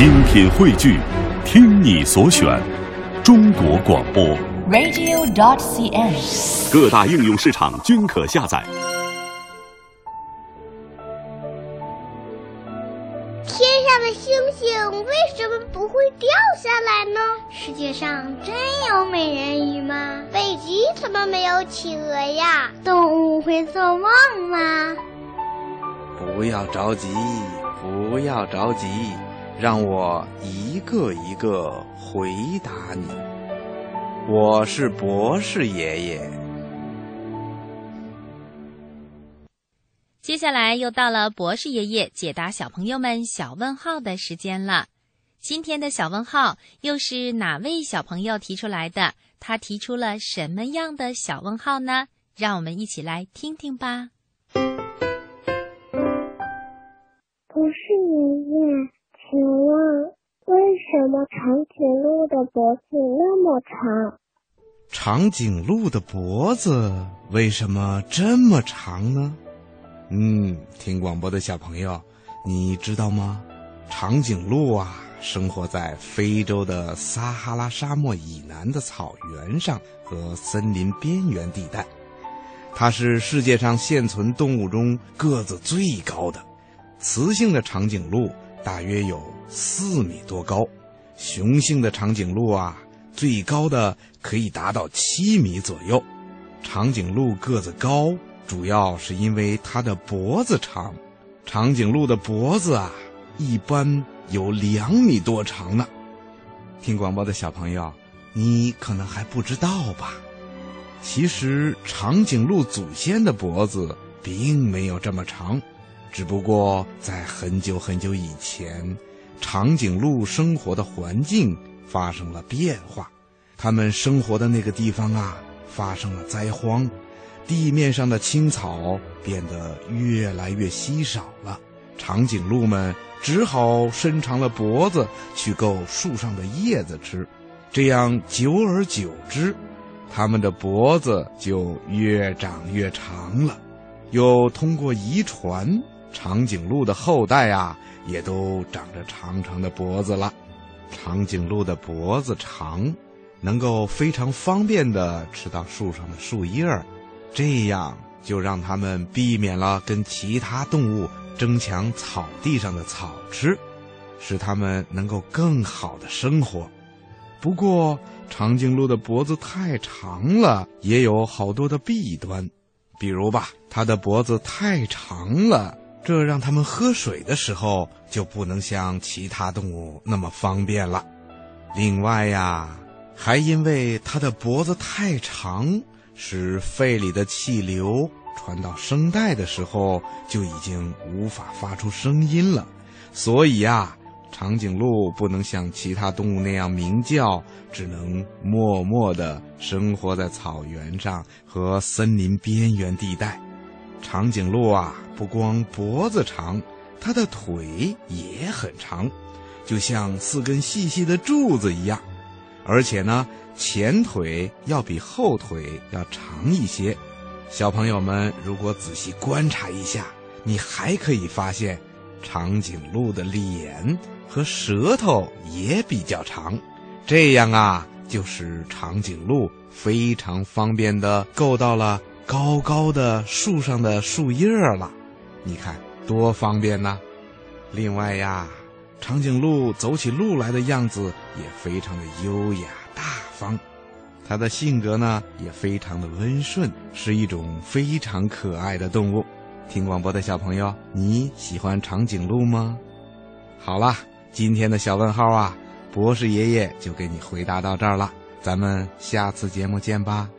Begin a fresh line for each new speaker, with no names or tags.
精品汇聚，听你所选，中国广播。
radio.dot.cn，。
各大应用市场均可下载。
天上的星星为什么不会掉下来呢？世界上真有美人鱼吗？北极怎么没有企鹅呀？动物会做梦吗？
不要着急，不要着急，让我一个一个回答你。我是博士爷爷。
接下来又到了博士爷爷解答小朋友们小问号的时间了。今天的小问号又是哪位小朋友提出来的？他提出了什么样的小问号呢？让我们一起来听听吧。
博士爷爷，么长颈鹿的脖子那么长？
长颈鹿的脖子为什么这么长呢？嗯，听广播的小朋友，你知道吗？长颈鹿啊，生活在非洲的撒哈拉沙漠以南的草原上和森林边缘地带。它是世界上现存动物中个子最高的。雌性的长颈鹿大约有四米多高，雄性的长颈鹿啊，最高的可以达到七米左右。长颈鹿个子高，主要是因为它的脖子长。长颈鹿的脖子啊，一般有两米多长呢。听广播的小朋友，你可能还不知道吧？其实长颈鹿祖先的脖子并没有这么长。只不过在很久很久以前，长颈鹿生活的环境发生了变化，它们生活的那个地方啊发生了灾荒，地面上的青草变得越来越稀少了，长颈鹿们只好伸长了脖子去够树上的叶子吃，这样久而久之，它们的脖子就越长越长了，又通过遗传。长颈鹿的后代啊，也都长着长长的脖子了。长颈鹿的脖子长，能够非常方便地吃到树上的树叶儿，这样就让它们避免了跟其他动物争抢草地上的草吃，使它们能够更好的生活。不过，长颈鹿的脖子太长了，也有好多的弊端，比如吧，它的脖子太长了。这让它们喝水的时候就不能像其他动物那么方便了。另外呀，还因为它的脖子太长，使肺里的气流传到声带的时候就已经无法发出声音了。所以呀，长颈鹿不能像其他动物那样鸣叫，只能默默地生活在草原上和森林边缘地带。长颈鹿啊，不光脖子长，它的腿也很长，就像四根细细的柱子一样。而且呢，前腿要比后腿要长一些。小朋友们，如果仔细观察一下，你还可以发现，长颈鹿的脸和舌头也比较长。这样啊，就是长颈鹿非常方便地够到了。高高的树上的树叶了，你看多方便呐！另外呀，长颈鹿走起路来的样子也非常的优雅大方，它的性格呢也非常的温顺，是一种非常可爱的动物。听广播的小朋友，你喜欢长颈鹿吗？好啦，今天的小问号啊，博士爷爷就给你回答到这儿了，咱们下次节目见吧。